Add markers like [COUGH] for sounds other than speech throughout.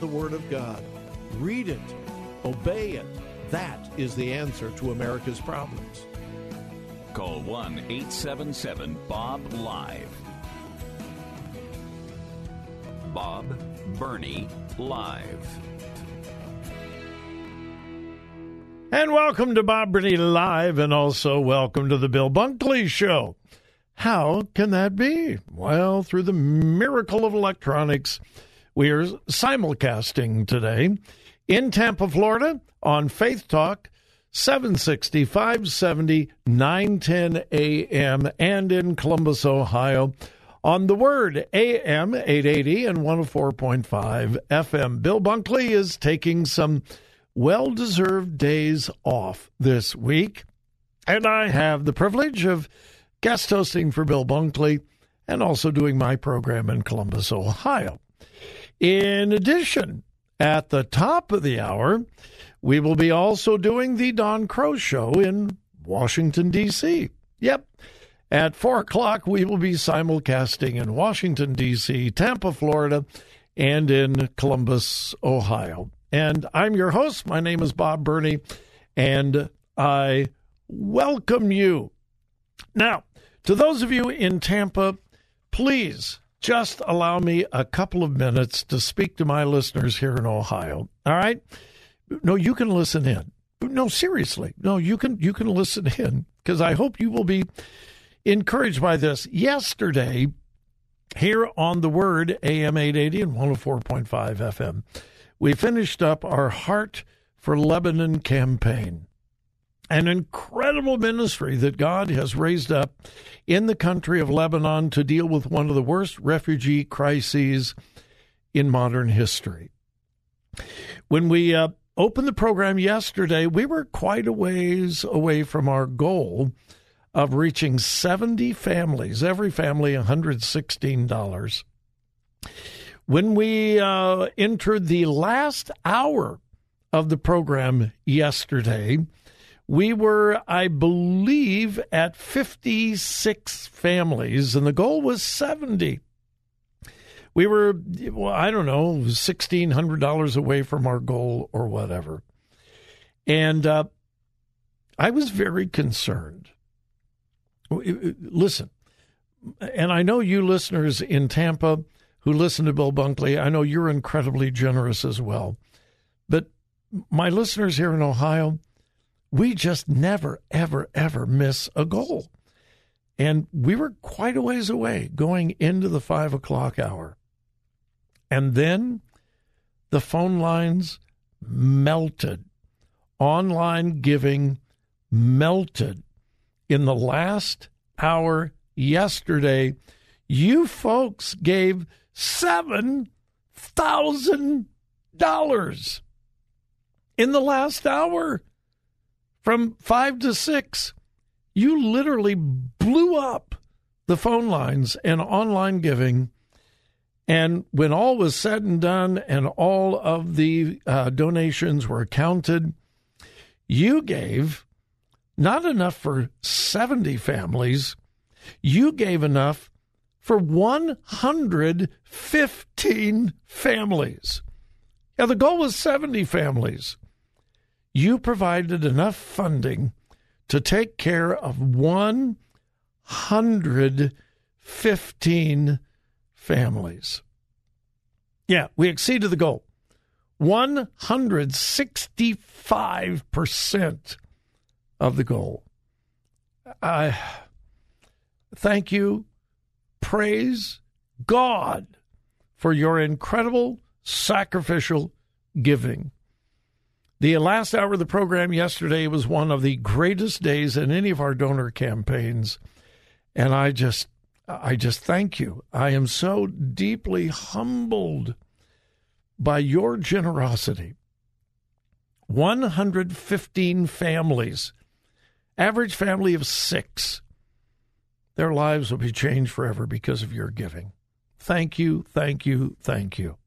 The Word of God. Read it, obey it. That is the answer to America's problems. Call 1 877 Bob Live. Bob Burney Live. And welcome to Bob Burney Live, and also welcome to the Bill Bunkley Show. How can that be? Well, through the miracle of electronics, we are simulcasting today in Tampa, Florida on Faith Talk 760 570 910 AM and in Columbus, Ohio on the Word AM 880 and 104.5 FM. Bill Bunkley is taking some well deserved days off this week, and I have the privilege of guest hosting for Bill Bunkley and also doing my program in Columbus, Ohio. In addition, at the top of the hour, we will be also doing the Don Crow Show in Washington, D.C. Yep. At 4 o'clock, we will be simulcasting in Washington, D.C., Tampa, Florida, and in Columbus, Ohio. And I'm your host. My name is Bob Burney, and I welcome you. Now, to those of you in Tampa, please just allow me a couple of minutes to speak to my listeners here in Ohio. All right? No, you can listen in. No, seriously. No, you can you can listen in because I hope you will be encouraged by this. Yesterday, here on the Word AM 880 and 104.5 FM, we finished up our Heart for Lebanon campaign an incredible ministry that God has raised up in the country of Lebanon to deal with one of the worst refugee crises in modern history. When we uh, opened the program yesterday, we were quite a ways away from our goal of reaching 70 families, every family $116. When we uh, entered the last hour of the program yesterday, we were, I believe, at 56 families, and the goal was 70. We were, well, I don't know, $1,600 away from our goal or whatever. And uh, I was very concerned. Listen, and I know you listeners in Tampa who listen to Bill Bunkley, I know you're incredibly generous as well. But my listeners here in Ohio, we just never, ever, ever miss a goal. And we were quite a ways away going into the five o'clock hour. And then the phone lines melted. Online giving melted. In the last hour yesterday, you folks gave $7,000 in the last hour from five to six, you literally blew up the phone lines and online giving. And when all was said and done and all of the uh, donations were counted, you gave not enough for 70 families, you gave enough for 115 families. Now, the goal was 70 families. You provided enough funding to take care of 115 families. Yeah, we exceeded the goal. 165% of the goal. I thank you. Praise God for your incredible sacrificial giving. The last hour of the program yesterday was one of the greatest days in any of our donor campaigns. And I just I just thank you. I am so deeply humbled by your generosity. 115 families, average family of six, their lives will be changed forever because of your giving. Thank you, thank you, thank you.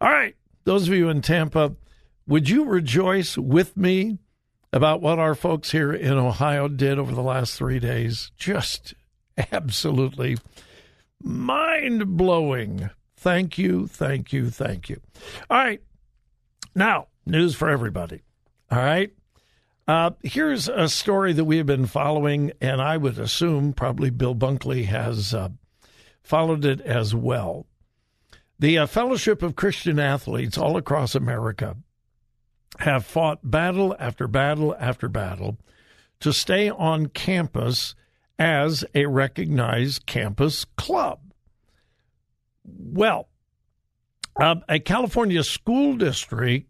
All right, those of you in Tampa, would you rejoice with me about what our folks here in Ohio did over the last three days? Just absolutely mind blowing. Thank you, thank you, thank you. All right. Now, news for everybody. All right. Uh, here's a story that we have been following, and I would assume probably Bill Bunkley has uh, followed it as well. The uh, Fellowship of Christian Athletes all across America have fought battle after battle after battle to stay on campus as a recognized campus club. Well, uh, a California school district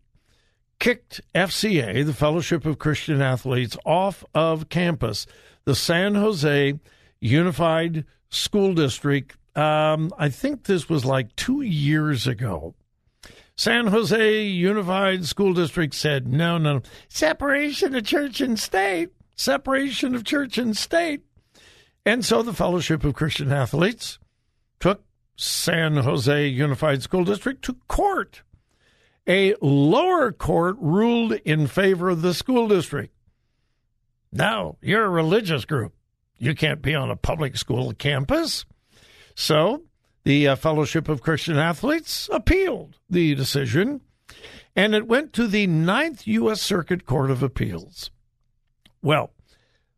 kicked FCA, the Fellowship of Christian Athletes, off of campus. The San Jose Unified School District, um, I think this was like two years ago. San Jose Unified School District said, no, no, separation of church and state, separation of church and state. And so the Fellowship of Christian Athletes took San Jose Unified School District to court. A lower court ruled in favor of the school district. Now, you're a religious group. You can't be on a public school campus. So, the uh, Fellowship of Christian Athletes appealed the decision, and it went to the Ninth U.S. Circuit Court of Appeals. Well,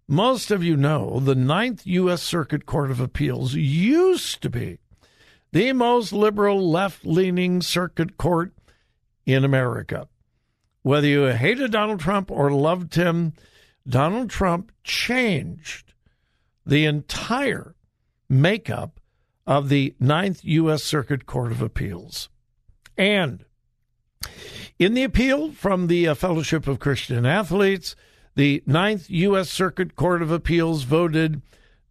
most of you know the Ninth U.S. Circuit Court of Appeals used to be the most liberal left leaning circuit court in America. Whether you hated Donald Trump or loved him, Donald Trump changed the entire makeup of the Ninth U.S. Circuit Court of Appeals. And in the appeal from the uh, Fellowship of Christian Athletes, the Ninth U.S. Circuit Court of Appeals voted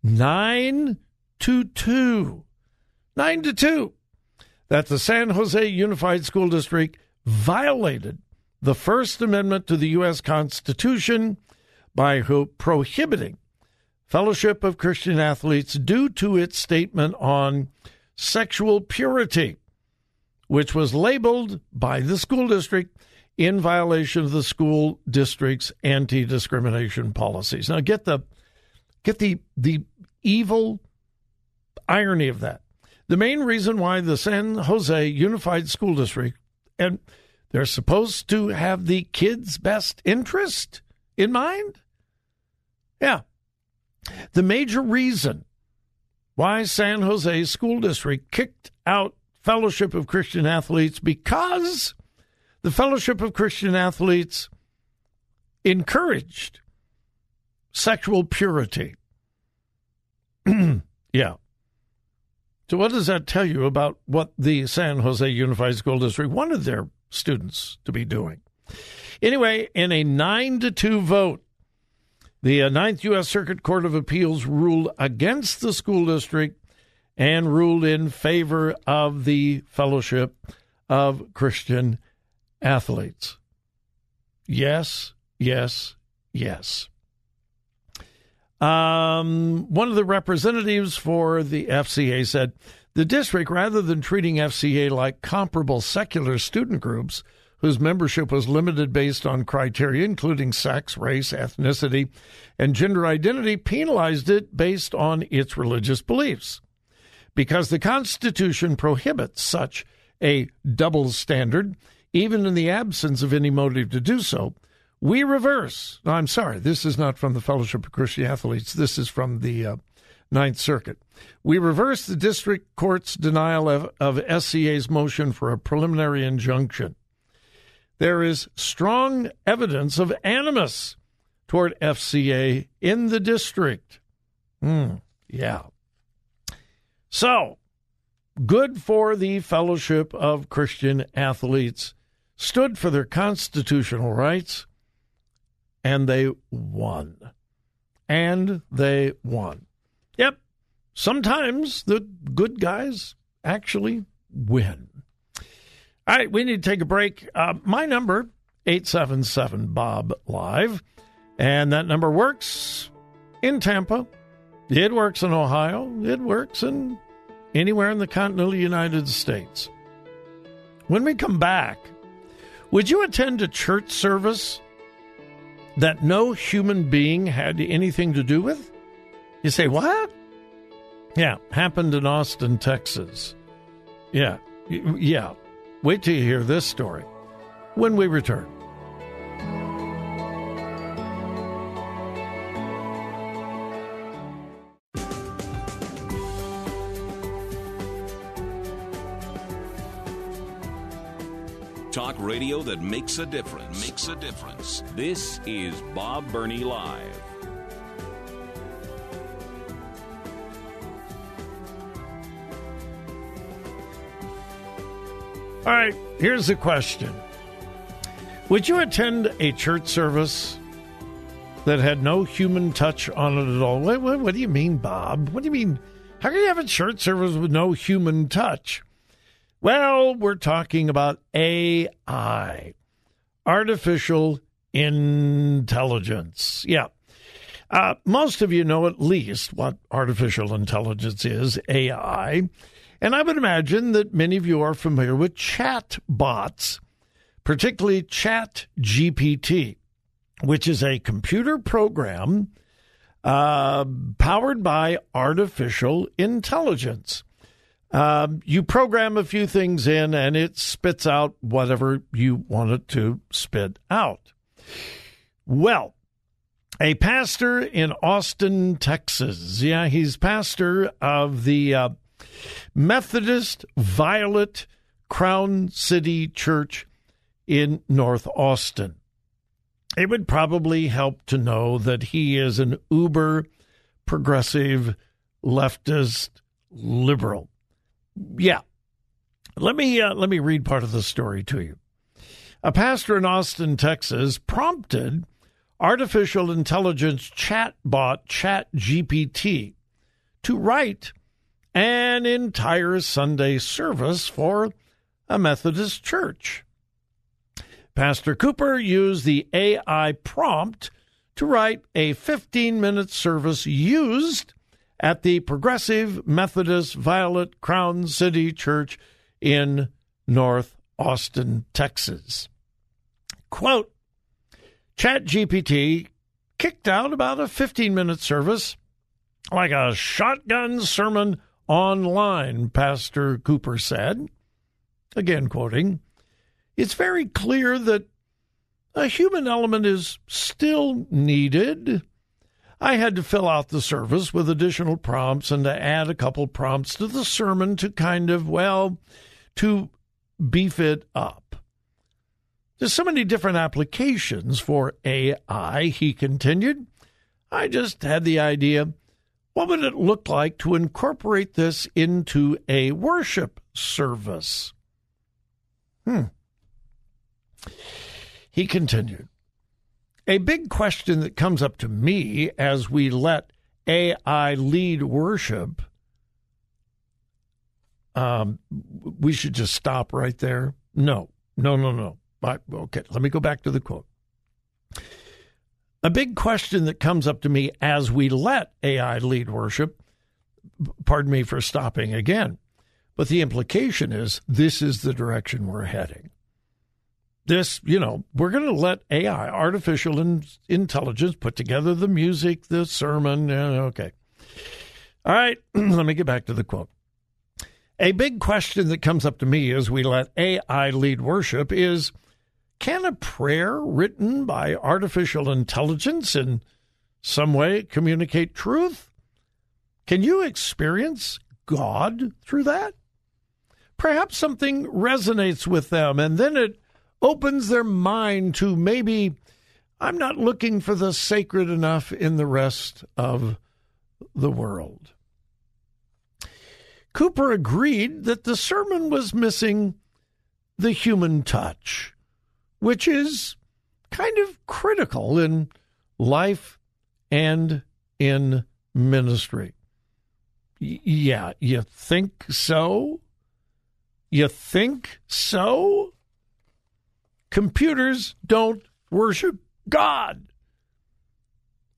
9 to 2. 9 to 2. That the San Jose Unified School District violated the First Amendment to the U.S. Constitution by prohibiting Fellowship of Christian Athletes due to its statement on sexual purity, which was labeled by the school district in violation of the school district's anti-discrimination policies. Now get the get the the evil irony of that. The main reason why the San Jose Unified School District and they're supposed to have the kids' best interest in mind? Yeah. The major reason why San Jose School District kicked out Fellowship of Christian Athletes because the Fellowship of Christian Athletes encouraged sexual purity. [CLEARS THROAT] yeah. So, what does that tell you about what the San Jose Unified School District wanted their students to be doing? Anyway, in a 9 to 2 vote, the uh, Ninth U.S. Circuit Court of Appeals ruled against the school district and ruled in favor of the Fellowship of Christian athletes. Yes, yes, yes. Um, one of the representatives for the FCA said the district, rather than treating FCA like comparable secular student groups whose membership was limited based on criteria including sex, race, ethnicity, and gender identity, penalized it based on its religious beliefs. Because the Constitution prohibits such a double standard, even in the absence of any motive to do so, we reverse. I'm sorry, this is not from the Fellowship of Christian Athletes. This is from the uh, Ninth Circuit. We reverse the district court's denial of, of FCA's motion for a preliminary injunction. There is strong evidence of animus toward FCA in the district. Hmm, yeah. So, good for the Fellowship of Christian Athletes, stood for their constitutional rights, and they won. And they won. Yep, sometimes the good guys actually win. All right, we need to take a break. Uh, my number, 877 Bob Live, and that number works in Tampa. It works in Ohio. It works in anywhere in the continental United States. When we come back, would you attend a church service that no human being had anything to do with? You say, what? Yeah, happened in Austin, Texas. Yeah, yeah. Wait till you hear this story when we return. Talk radio that makes a difference. Makes a difference. This is Bob Burney Live. All right, here's the question Would you attend a church service that had no human touch on it at all? What, what, what, do you mean, Bob? What do you mean? How can you have a church service with no human touch? Well, we're talking about AI, artificial intelligence. Yeah. Uh, most of you know at least what artificial intelligence is, AI. And I would imagine that many of you are familiar with chat bots, particularly Chat GPT, which is a computer program uh, powered by artificial intelligence. Uh, you program a few things in and it spits out whatever you want it to spit out. Well, a pastor in Austin, Texas. Yeah, he's pastor of the uh, Methodist Violet Crown City Church in North Austin. It would probably help to know that he is an uber progressive leftist liberal. Yeah. Let me uh, let me read part of the story to you. A pastor in Austin, Texas, prompted artificial intelligence chatbot ChatGPT to write an entire Sunday service for a Methodist church. Pastor Cooper used the AI prompt to write a 15 minute service used at the Progressive Methodist Violet Crown City Church in North Austin, Texas. Quote ChatGPT kicked out about a 15 minute service like a shotgun sermon online, Pastor Cooper said. Again, quoting, it's very clear that a human element is still needed. I had to fill out the service with additional prompts and to add a couple prompts to the sermon to kind of, well, to beef it up. There's so many different applications for AI, he continued. I just had the idea what would it look like to incorporate this into a worship service? Hmm. He continued. A big question that comes up to me as we let AI lead worship, um, we should just stop right there. No, no, no, no. I, okay, let me go back to the quote. A big question that comes up to me as we let AI lead worship, pardon me for stopping again, but the implication is this is the direction we're heading. this, you know, we're going to let AI, artificial in- intelligence, put together the music, the sermon. Okay. All right, [CLEARS THROAT] let me get back to the quote. A big question that comes up to me as we let AI lead worship is can a prayer written by artificial intelligence in some way communicate truth? Can you experience God through that? Perhaps something resonates with them and then it opens their mind to maybe I'm not looking for the sacred enough in the rest of the world. Cooper agreed that the sermon was missing the human touch, which is kind of critical in life and in ministry. Y- yeah, you think so? You think so? Computers don't worship God.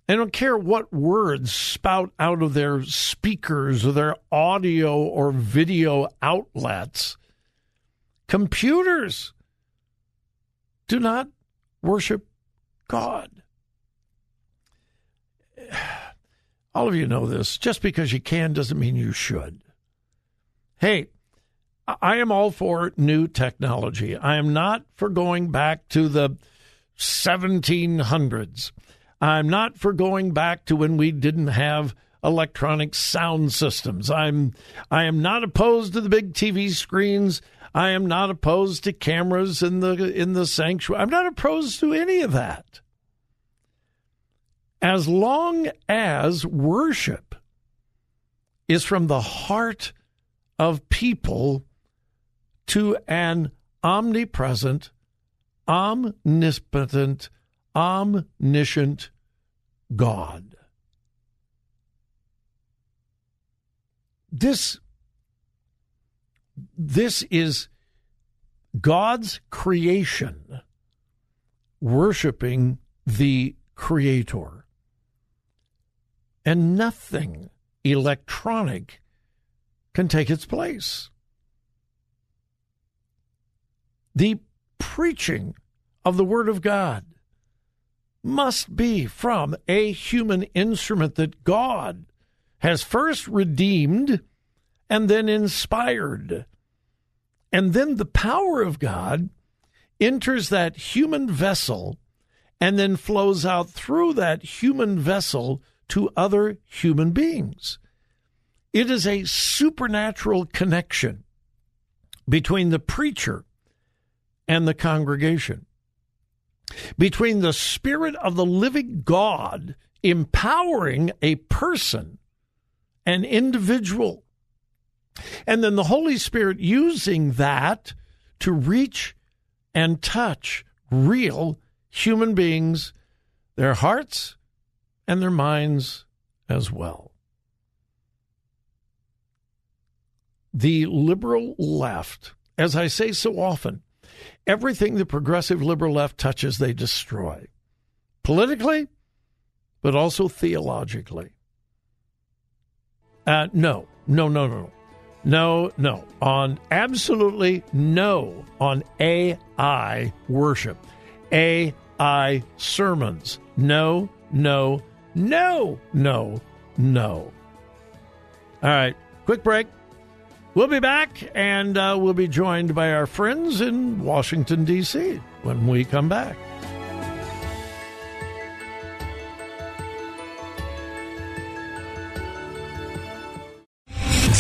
I don't care what words spout out of their speakers or their audio or video outlets. Computers do not worship God. [SIGHS] All of you know this. Just because you can doesn't mean you should. Hey, I am all for new technology. I am not for going back to the 1700s. I'm not for going back to when we didn't have electronic sound systems. I'm I am not opposed to the big TV screens. I am not opposed to cameras in the in the sanctuary. I'm not opposed to any of that. As long as worship is from the heart of people to an omnipresent, omnipotent, omniscient God. This, this is God's creation worshiping the Creator. And nothing electronic can take its place. The preaching of the Word of God must be from a human instrument that God has first redeemed and then inspired. And then the power of God enters that human vessel and then flows out through that human vessel to other human beings. It is a supernatural connection between the preacher and the congregation between the Spirit of the living God empowering a person, an individual, and then the Holy Spirit using that to reach and touch real human beings, their hearts and their minds as well. The liberal left, as I say so often, Everything the progressive liberal left touches, they destroy. Politically, but also theologically. Uh, no, no, no, no, no, no. No, on absolutely no on AI worship, AI sermons. No, no, no, no, no. All right, quick break. We'll be back, and uh, we'll be joined by our friends in Washington, D.C. when we come back.